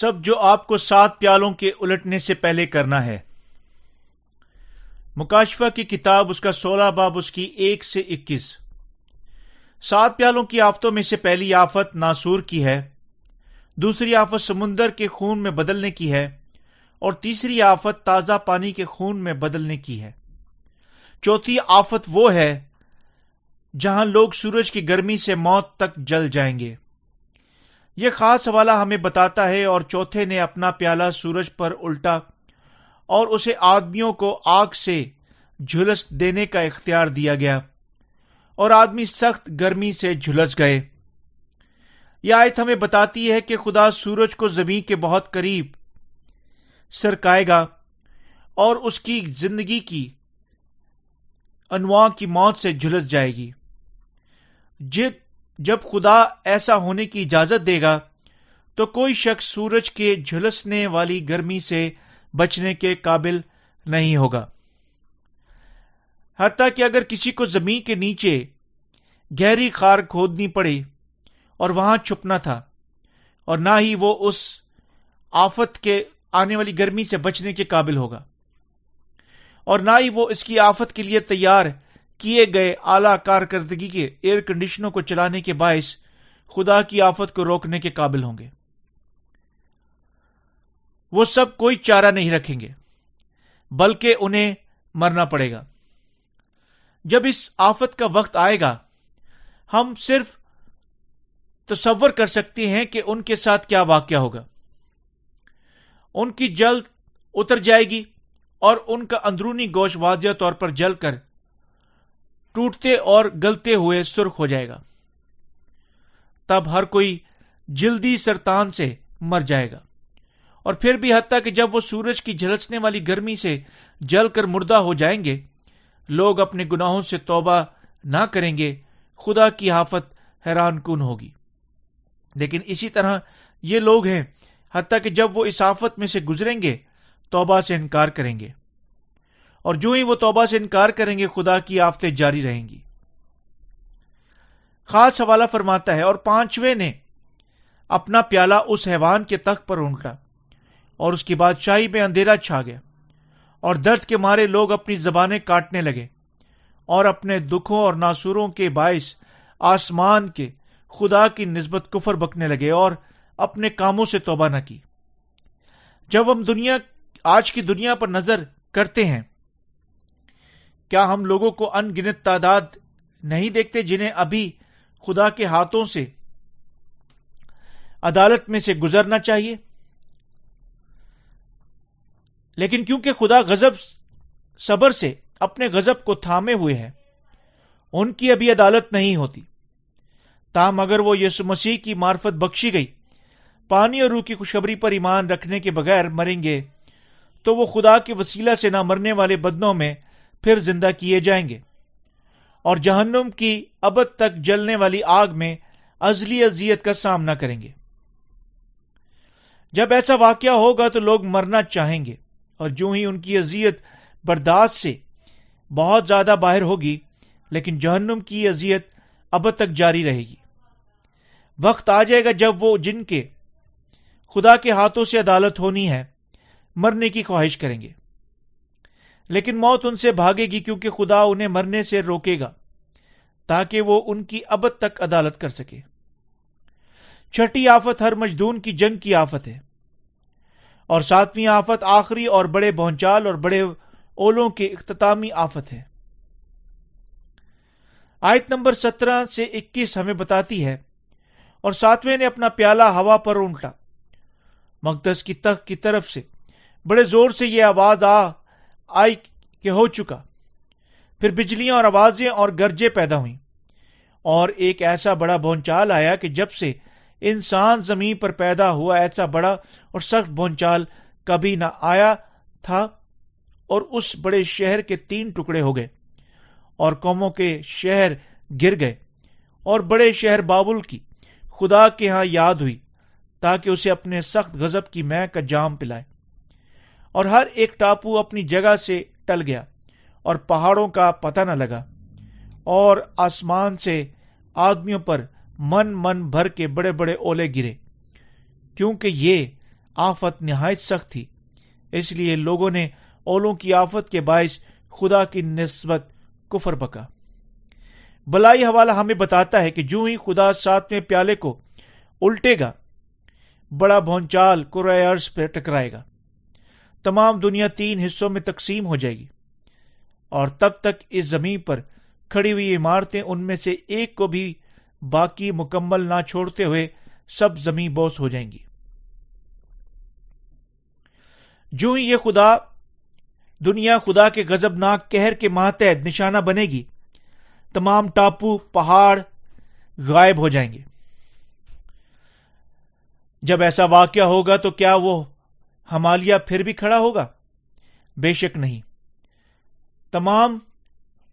سب جو آپ کو سات پیالوں کے الٹنے سے پہلے کرنا ہے۔ مکاشفہ کی کتاب اس کا سولہ باب اس کی ایک سے اکیس۔ سات پیالوں کی آفتوں میں سے پہلی آفت ناسور کی ہے، دوسری آفت سمندر کے خون میں بدلنے کی ہے، اور تیسری آفت تازہ پانی کے خون میں بدلنے کی ہے۔ چوتھی آفت وہ ہے جہاں لوگ سورج کی گرمی سے موت تک جل جائیں گے۔ یہ خاص حوالہ ہمیں بتاتا ہے اور چوتھے نے اپنا پیالہ سورج پر الٹا اور اسے آدمیوں کو آگ سے جھلس دینے کا اختیار دیا گیا اور آدمی سخت گرمی سے جھلس گئے۔ یہ آیت ہمیں بتاتی ہے کہ خدا سورج کو زمین کے بہت قریب سرکائے گا اور اس کی زندگی کی انواع کی موت سے جھلس جائے گی۔ جب جب خدا ایسا ہونے کی اجازت دے گا، تو کوئی شخص سورج کے جھلسنے والی گرمی سے بچنے کے قابل نہیں ہوگا۔ حتیٰ کہ اگر کسی کو زمین کے نیچے گہری خار کھودنی پڑے اور وہاں چھپنا تھا، اور نہ ہی وہ اس آفت کے آنے والی گرمی سے بچنے کے قابل ہوگا، اور نہ ہی وہ اس کی آفت کے لیے تیار کیے گئے اعلی کارکردگی کے ایئر کنڈیشنوں کو چلانے کے باعث خدا کی آفت کو روکنے کے قابل ہوں گے۔ وہ سب کوئی چارہ نہیں رکھیں گے، بلکہ انہیں مرنا پڑے گا۔ جب اس آفت کا وقت آئے گا، ہم صرف تصور کر سکتے ہیں کہ ان کے ساتھ کیا واقعہ ہوگا۔ ان کی جلد اتر جائے گی اور ان کا اندرونی گوشت واضح طور پر جل کر ٹوٹتے اور گلتے ہوئے سرخ ہو جائے گا۔ تب ہر کوئی جلدی سرطان سے مر جائے گا۔ اور پھر بھی حتیٰ کہ جب وہ سورج کی جھلسنے والی گرمی سے جل کر مردہ ہو جائیں گے، لوگ اپنے گناہوں سے توبہ نہ کریں گے، خدا کی حافت حیران کن ہوگی۔ لیکن اسی طرح یہ لوگ ہیں، حتیٰ کہ جب وہ اس آفت میں سے گزریں گے، توبہ سے انکار کریں گے۔ اور جو ہی وہ توبہ سے انکار کریں گے، خدا کی آفتیں جاری رہیں گی۔ خاص حوالہ فرماتا ہے، اور پانچویں نے اپنا پیالہ اس حیوان کے تخت پر اونٹا اور اس کی بادشاہی میں اندھیرا چھا گیا، اور درد کے مارے لوگ اپنی زبانیں کاٹنے لگے، اور اپنے دکھوں اور ناسوروں کے باعث آسمان کے خدا کی نسبت کفر بکنے لگے، اور اپنے کاموں سے توبہ نہ کی۔ جب ہم دنیا، آج کی دنیا پر نظر کرتے ہیں کیا ہم لوگوں کو ان گنت تعداد نہیں دیکھتے جنہیں ابھی خدا کے ہاتھوں سے عدالت میں سے گزرنا چاہیے؟ لیکن کیونکہ خدا غزب صبر سے اپنے غزب کو تھامے ہوئے ہیں، ان کی ابھی عدالت نہیں ہوتی۔ تاہم اگر وہ یسو مسیح کی مارفت بخشی گئی، پانی اور روح کی خوشخبری پر ایمان رکھنے کے بغیر مریں گے، تو وہ خدا کے وسیلہ سے نہ مرنے والے بدنوں میں پھر زندہ کیے جائیں گے۔ اور جہنم کی ابد تک جلنے والی آگ میں ازلی اذیت کا سامنا کریں گے۔ جب ایسا واقعہ ہوگا تو لوگ مرنا چاہیں گے اور جو ہی ان کی اذیت برداشت سے بہت زیادہ باہر ہوگی، لیکن جہنم کی اذیت اب تک جاری رہے گی۔ وقت آ جائے گا جب وہ جن کے خدا کے ہاتھوں سے عدالت ہونی ہے، مرنے کی خواہش کریں گے۔ لیکن موت ان سے بھاگے گی کیونکہ خدا انہیں مرنے سے روکے گا، تاکہ وہ ان کی ابد تک عدالت کر سکے۔ چھٹی آفت ہر مجدون کی جنگ کی آفت ہے۔ اور ساتویں آفت آخری اور بڑے بہنچال اور بڑے اولوں کے اختتامی آفت ہے۔ آیت نمبر سترہ سے اکیس ہمیں بتاتی ہے، اور ساتویں نے اپنا پیالہ ہوا پر اونٹا۔ مقدس کی تخت کی طرف سے بڑے زور سے یہ آواز آ آئی کہ ہو چکا۔ پھر بجلیاں اور آوازیں اور گرجے پیدا ہوئیں۔ اور ایک ایسا بڑا بونچال آیا کہ جب سے انسان زمین پر پیدا ہوا، ایسا بڑا اور سخت بونچال کبھی نہ آیا تھا اور اس بڑے شہر کے تین ٹکڑے ہو گئے اور قوموں کے شہر گر گئے اور بڑے شہر بابل کی۔ خدا کے ہاں یاد ہوئی تاکہ اسے اپنے سخت غزب کی مہ کا جام پلائے۔ اور ہر ایک ٹاپو اپنی جگہ سے ٹل گیا اور پہاڑوں کا پتہ نہ لگا اور آسمان سے آدمیوں پر من من بھر کے بڑے بڑے اولے گرے کیونکہ یہ آفت نہایت سخت تھی اس لیے لوگوں نے اولوں کی آفت کے باعث خدا کی نسبت کفر بکا بلائی حوالہ ہمیں بتاتا ہے کہ جو ہی خدا ساتویں پیالے کو الٹے گا، بڑا بھونچال عرض پہ ٹکرائے گا۔ تمام دنیا تین حصوں میں تقسیم ہو جائے گی۔ اور تب تک اس زمین پر کھڑی ہوئی عمارتیں ان میں سے ایک کو بھی باقی مکمل نہ چھوڑتے ہوئے سب زمین بوس ہو جائیں گی۔ جو ہی یہ خدا دنیا خدا کے غزب ناک کہر کے ماتحت نشانہ بنے گی، تمام ٹاپو، پہاڑ غائب ہو جائیں گے۔ جب ایسا واقعہ ہوگا تو کیا وہ ہمالیہ پھر بھی کھڑا ہوگا؟ بے شک نہیں۔ تمام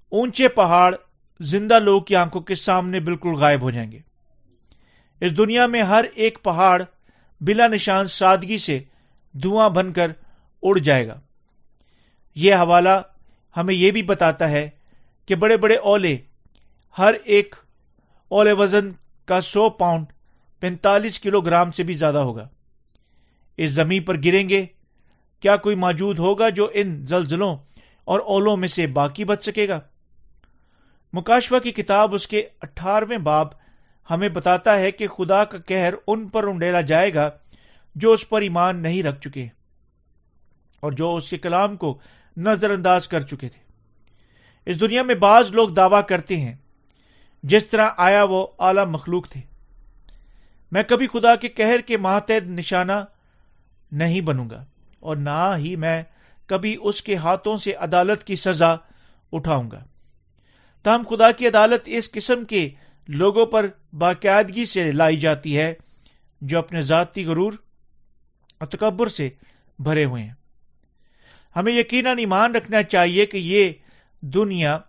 اونچے پہاڑ زندہ لوگ کی آنکھوں کے سامنے بالکل غائب ہو جائیں گے۔ اس دنیا میں ہر ایک پہاڑ بلا نشان سادگی سے دھواں بن کر اڑ جائے گا۔ یہ حوالہ ہمیں یہ بھی بتاتا ہے کہ بڑے بڑے اولے، ہر ایک اولے وزن کا سو پاؤنڈ پینتالیس کلو گرام سے بھی زیادہ ہوگا۔ اس زمین پر گریں گے؟ کیا کوئی موجود ہوگا جو ان زلزلوں اور اولوں میں سے باقی بچ سکے گا؟ مکاشوا کی کتاب اس کے اٹھارہویں باب ہمیں بتاتا ہے کہ خدا کا کہر ان پر انڈیلا جائے گا جو اس پر ایمان نہیں رکھ چکے اور جو اس کے کلام کو نظر انداز کر چکے تھے۔ اس دنیا میں بعض لوگ دعوی کرتے ہیں، جس طرح آیا وہ اعلی مخلوق تھے۔ میں کبھی خدا کے کہر کے ماتحت نشانہ نہیں بنوں گا اور نہ ہی میں کبھی اس کے ہاتھوں سے عدالت کی سزا اٹھاؤں گا۔ تاہم خدا کی عدالت اس قسم کے لوگوں پر باقاعدگی سے لائی جاتی ہے جو اپنے ذاتی غرور اور تکبر سے بھرے ہوئے ہیں۔ ہمیں یقیناً ایمان رکھنا چاہیے کہ یہ دنیا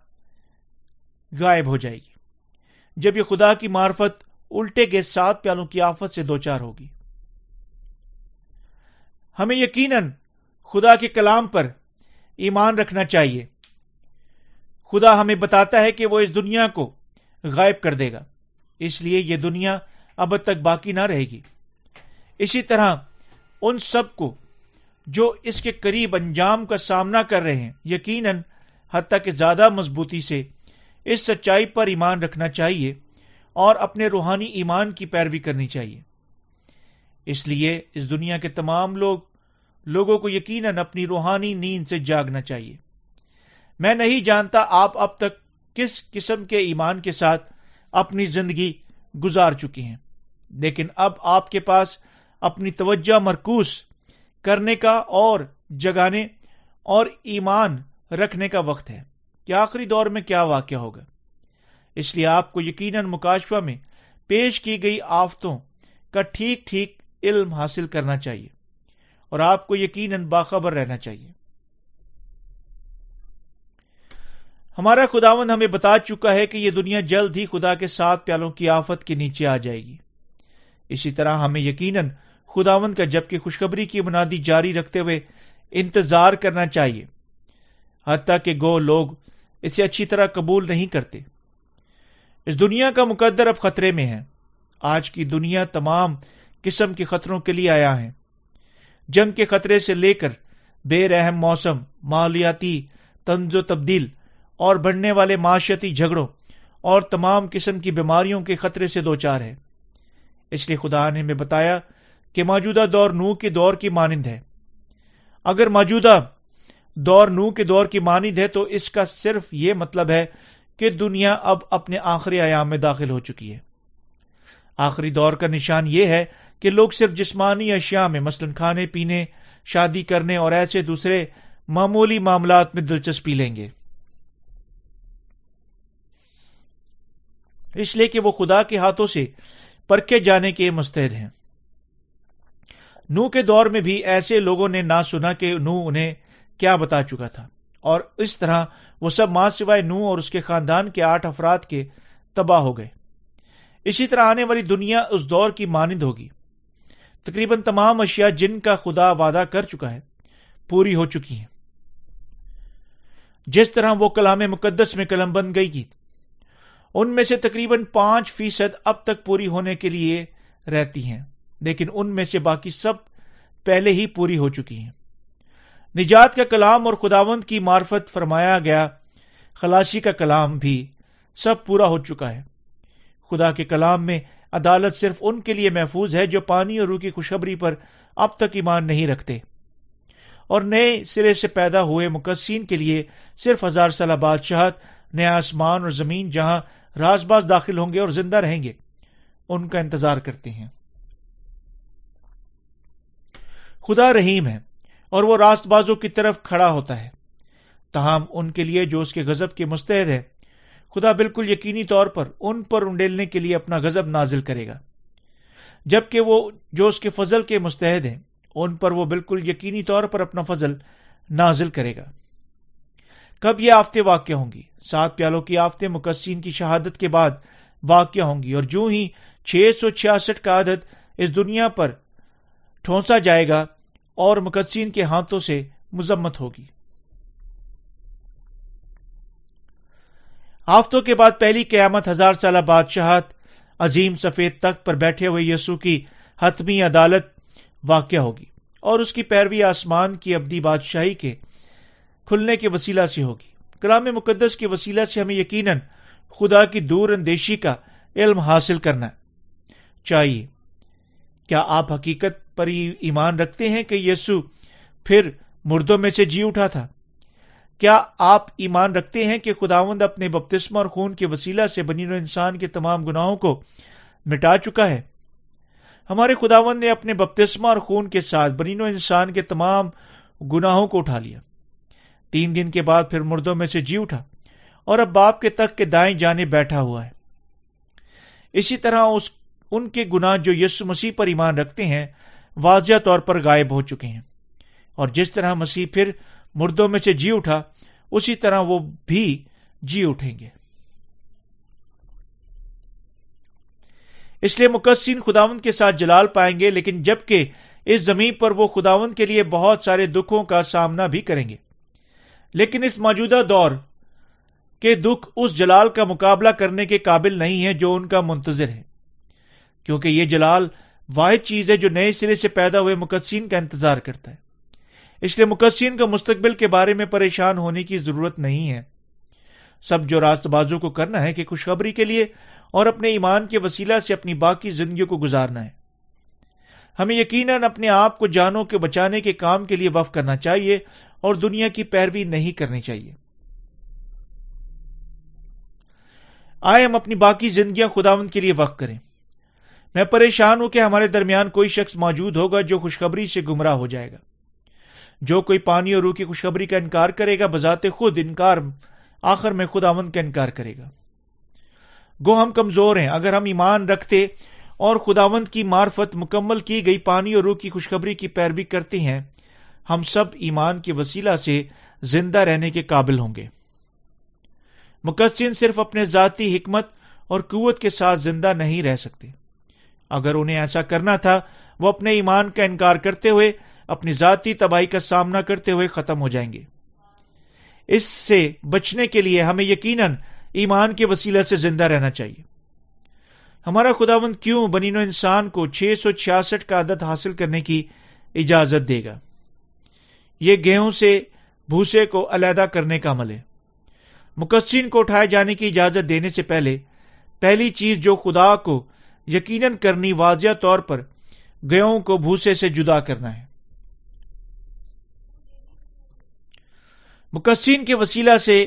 غائب ہو جائے گی۔ جب یہ خدا کی معرفت الٹے کے سات پیالوں کی آفت سے دو چار ہوگی۔ ہمیں یقیناً خدا کے کلام پر ایمان رکھنا چاہیے۔ خدا ہمیں بتاتا ہے کہ وہ اس دنیا کو غائب کر دے گا۔ اس لیے یہ دنیا اب تک باقی نہ رہے گی۔ اسی طرح ان سب کو جو اس کے قریب انجام کا سامنا کر رہے ہیں، یقیناً حتیٰ کہ زیادہ مضبوطی سے اس سچائی پر ایمان رکھنا چاہیے اور اپنے روحانی ایمان کی پیروی کرنی چاہیے۔ اس لیے اس دنیا کے تمام لوگ لوگوں کو یقیناً اپنی روحانی نیند سے جاگنا چاہیے۔ میں نہیں جانتا آپ اب تک کس قسم کے ایمان کے ساتھ اپنی زندگی گزار چکی ہیں، لیکن اب آپ کے پاس اپنی توجہ مرکوز کرنے کا اور جگانے اور ایمان رکھنے کا وقت ہے۔ کہ آخری دور میں کیا واقع ہوگا؟ اس لیے آپ کو یقیناً مکاشفہ میں پیش کی گئی آفتوں کا ٹھیک ٹھیک علم حاصل کرنا چاہیے۔ اور آپ کو یقیناً باخبر رہنا چاہیے۔ ہمارا خداون ہمیں بتا چکا ہے کہ یہ دنیا جلد ہی خدا کے ساتھ پیالوں کی آفت کے نیچے آ جائے گی۔ اسی طرح ہمیں یقیناً خداون کا جبکہ خوشخبری کی بنیادی جاری رکھتے ہوئے انتظار کرنا چاہیے، حتیٰ کہ گو لوگ اسے اچھی طرح قبول نہیں کرتے۔ اس دنیا کا مقدر اب خطرے میں ہے۔ آج کی دنیا تمام قسم کے خطروں کے لیے آیا ہے۔ جنگ کے خطرے سے لے کر بے رحم موسم، مالیاتی طنز و تبدیل اور بڑھنے والے معاشیتی جھگڑوں اور تمام قسم کی بیماریوں کے خطرے سے دو چار ہے اس لیے خدا نے ہمیں بتایا کہ موجودہ دور نو کے دور کی مانند ہے۔ اگر موجودہ دور نو کے دور کی مانند ہے تو اس کا صرف یہ مطلب ہے کہ دنیا اب اپنے آخری ایام میں داخل ہو چکی ہے۔ آخری دور کا نشان یہ ہے کہ لوگ صرف جسمانی اشیاء میں، مثلاً کھانے، پینے، شادی کرنے اور ایسے دوسرے معمولی معاملات میں دلچسپی لیں گے۔ اس لیے کہ وہ خدا کے ہاتھوں سے پرکھے جانے کے مستحد ہیں۔ نو کے دور میں بھی ایسے لوگوں نے نہ سنا کہ نو انہیں کیا بتا چکا تھا۔ اور اس طرح وہ سب ماں سوائے نو اور اس کے خاندان کے آٹھ افراد کے تباہ ہو گئے۔ اسی طرح آنے والی دنیا اس دور کی مانند ہوگی۔ تقریباً تمام اشیاء جن کا خدا وعدہ کر چکا ہے، پوری ہو چکی ہیں۔ جس طرح وہ کلام مقدس میں قلم بن گئی کی ان میں سے تقریباً پانچ فیصد اب تک پوری ہونے کے لیے رہتی ہیں، لیکن ان میں سے باقی سب پہلے ہی پوری ہو چکی ہیں۔ نجات کا کلام اور خداوند کی معرفت فرمایا گیا خلاشی کا کلام بھی سب پورا ہو چکا ہے۔ خدا کے کلام میں عدالت صرف ان کے لیے محفوظ ہے جو پانی اور روح کی خوشخبری پر اب تک ایمان نہیں رکھتے۔ اور نئے سرے سے پیدا ہوئے مقصین کے لیے صرف ہزار سالہ بادشاہت نیا آسمان اور زمین جہاں راز باز داخل ہوں گے اور زندہ رہیں گے، ان کا انتظار کرتے ہیں۔ خدا رحیم ہے اور وہ راست بازوں کی طرف کھڑا ہوتا ہے۔ تاہم ان کے لیے جو اس کے غزب کے مستحد ہے خدا بالکل یقینی طور پر ان پر انڈیلنے کے لیے اپنا غزب نازل کرے گا۔ جبکہ وہ جو اس کے فضل کے مستحد ہیں، ان پر وہ بالکل یقینی طور پر اپنا فضل نازل کرے گا۔ کب یہ آفتے واقع ہوں گی؟ سات پیالوں کی آفتے مقصین کی شہادت کے بعد واقع ہوں گی اور جو ہی چھ سو چھیاسٹھ کا عدد اس دنیا پر ٹھونسا جائے گا اور مقدسین کے ہاتھوں سے مذمت ہوگی۔ ہفتوں کے بعد پہلی قیامت ہزار سالہ بادشاہت عظیم سفید تخت پر بیٹھے ہوئے یسو کی حتمی عدالت واقع ہوگی اور اس کی پیروی آسمان کی ابدی بادشاہی کے کھلنے کے وسیلہ سے ہوگی۔ کلام مقدس کے وسیلہ سے ہمیں یقیناً خدا کی دور اندیشی کا علم حاصل کرنا چاہیے، کیا آپ حقیقت پر ایمان رکھتے ہیں کہ یسو پھر مردوں میں سے جی اٹھا تھا؟ کیا آپ ایمان رکھتے ہیں کہ خداوند اپنے بپتسمہ اور خون کے وسیلہ سے بنی و انسان کے تمام گناہوں کو مٹا چکا ہے؟ ہمارے خداوند نے اپنے بپتسمہ اور خون کے ساتھ بنی و انسان کے تمام گناہوں کو اٹھا لیا۔ تین دن کے بعد پھر مردوں میں سے جی اٹھا اور اب باپ کے تخت کے دائیں جانے بیٹھا ہوا ہے۔ اسی طرح اس، ان کے گناہ جو یسو مسیح پر ایمان رکھتے ہیں، واضح طور پر غائب ہو چکے ہیں۔ اور جس طرح مسیح پھر مردوں میں سے جی اٹھا، اسی طرح وہ بھی جی اٹھیں گے۔ اس لیے مقصین خداون کے ساتھ جلال پائیں گے، لیکن جبکہ اس زمین پر وہ خداون کے لیے بہت سارے دکھوں کا سامنا بھی کریں گے۔ لیکن اس موجودہ دور کے دکھ اس جلال کا مقابلہ کرنے کے قابل نہیں ہے جو ان کا منتظر ہے کیونکہ یہ جلال واحد چیز ہے جو نئے سرے سے پیدا ہوئے مقدسین کا انتظار کرتا ہے۔ اس لیے مقدسین کو مستقبل کے بارے میں پریشان ہونے کی ضرورت نہیں ہے۔ سب جو راست بازوں کو کرنا ہے کہ خوشخبری کے لیے اور اپنے ایمان کے وسیلہ سے اپنی باقی زندگی کو گزارنا ہے۔ ہمیں یقیناً اپنے آپ کو جانوں کے بچانے کے کام کے لیے وف کرنا چاہیے اور دنیا کی پیروی نہیں کرنی چاہیے۔ آئے ہم اپنی باقی زندگیاں خداوند کے لیے وقف کریں۔ میں پریشان ہوں کہ ہمارے درمیان کوئی شخص موجود ہوگا جو خوشخبری سے گمراہ ہو جائے گا۔ جو کوئی پانی اور روح کی خوشخبری کا انکار کرے گا، بذات خود انکار، آخر میں خدا امن کا انکار کرے گا۔ گو ہم کمزور ہیں۔ اگر ہم ایمان رکھتے اور خداوند کی معرفت مکمل کی گئی پانی اور روح کی خوشخبری کی پیروی کرتے ہیں، ہم سب ایمان کے وسیلہ سے زندہ رہنے کے قابل ہوں گے۔ مقدسین صرف اپنے ذاتی حکمت اور قوت کے ساتھ زندہ نہیں رہ سکتے۔ اگر انہیں ایسا کرنا تھا، وہ اپنے ایمان کا انکار کرتے ہوئے اپنی ذاتی تباہی کا سامنا کرتے ہوئے ختم ہو جائیں گے۔ اس سے بچنے کے لیے ہمیں یقیناً ایمان کے وسیلہ سے زندہ رہنا چاہیے۔ ہمارا خداوند کیوں بنین و انسان کو چھ سو چھیاسٹھ کا عدد حاصل کرنے کی اجازت دے گا؟ یہ گیہوں سے بھوسے کو علیحدہ کرنے کا عمل ہے۔ مقصین کو اٹھائے جانے کی اجازت دینے سے پہلے پہلی چیز جو خدا کو یقیناً کرنی واضح طور پر گیہوں کو بھوسے سے جدا کرنا ہے۔ مقصین کے وسیلہ سے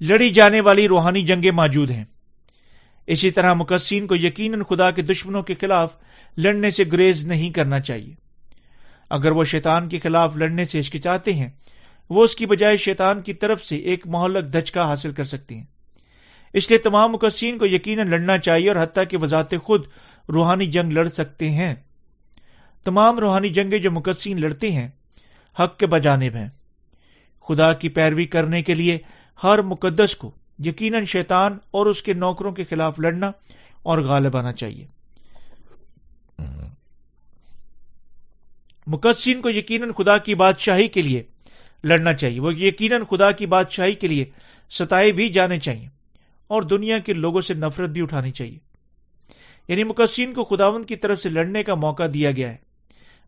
لڑی جانے والی روحانی جنگیں موجود ہیں۔ اسی طرح مقصین کو یقیناً خدا کے دشمنوں کے خلاف لڑنے سے گریز نہیں کرنا چاہیے۔ اگر وہ شیطان کے خلاف لڑنے سے ہچکچاتے ہیں، وہ اس کی بجائے شیطان کی طرف سے ایک محلک دھچکا حاصل کر سکتے ہیں۔ اس لیے تمام مقصین کو یقیناً لڑنا چاہیے اور حتیٰ کہ وضاحت خود روحانی جنگ لڑ سکتے ہیں۔ تمام روحانی جنگیں جو مقصین لڑتے ہیں، حق کے بجانب ہیں۔ خدا کی پیروی کرنے کے لیے ہر مقدس کو یقیناً شیطان اور اس کے نوکروں کے خلاف لڑنا اور غالب آنا چاہیے۔ مقدسین کو یقیناً خدا کی بادشاہی کے لیے لڑنا چاہیے۔ وہ یقیناً خدا کی بادشاہی کے لیے ستائے بھی جانے چاہیے اور دنیا کے لوگوں سے نفرت بھی اٹھانی چاہیے۔ یعنی مقصین کو خداون کی طرف سے لڑنے کا موقع دیا گیا ہے۔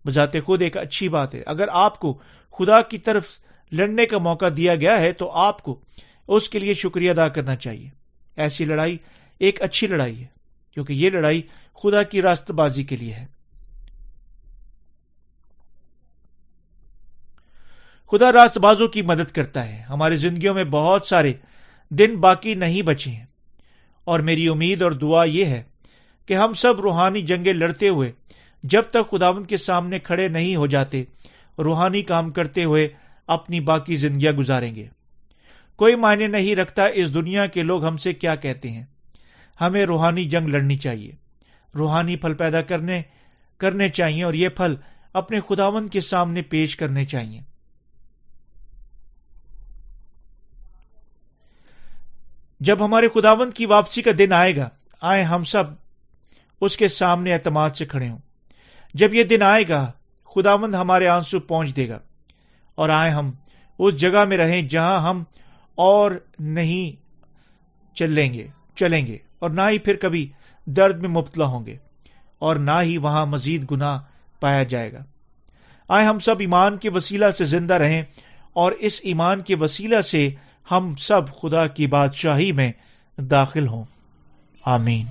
بذات خود ایک اچھی بات ہے۔ اگر آپ کو خدا کی طرف لڑنے کا موقع دیا گیا ہے تو آپ کو اس کے لیے شکریہ ادا کرنا چاہیے۔ ایسی لڑائی ایک اچھی لڑائی ہے، کیونکہ یہ لڑائی خدا کی راست بازی کے لیے ہے۔ خدا راست بازوں کی مدد کرتا ہے۔ ہماری زندگیوں میں بہت سارے دن باقی نہیں بچے ہیں۔ اور میری امید اور دعا یہ ہے کہ ہم سب روحانی جنگیں لڑتے ہوئے جب تک خداون کے سامنے کھڑے نہیں ہو جاتے، روحانی کام کرتے ہوئے اپنی باقی زندگیاں گزاریں گے۔ کوئی معنی نہیں رکھتا اس دنیا کے لوگ ہم سے کیا کہتے ہیں۔ ہمیں روحانی جنگ لڑنی چاہیے۔ روحانی پھل پیدا کرنے کرنے چاہیے اور یہ پھل اپنے خداون کے سامنے پیش کرنے چاہیے۔ جب ہمارے خداون کی واپسی کا دن آئے گا، آئے ہم سب اس کے سامنے اعتماد سے کھڑے ہوں۔ جب یہ دن آئے گا، خداوند ہمارے آنسو پہنچ دے گا۔ اور آئے ہم۔ اس جگہ میں رہیں جہاں ہم اور نہیں چلیں گے چلیں گے۔ اور نہ ہی پھر کبھی درد میں مبتلا ہوں گے، اور نہ ہی وہاں مزید گنا پایا جائے گا۔ آئے ہم سب ایمان کے وسیلہ سے زندہ رہیں، اور اس ایمان کے وسیلہ سے ہم سب خدا کی بادشاہی میں داخل ہوں۔ آمین۔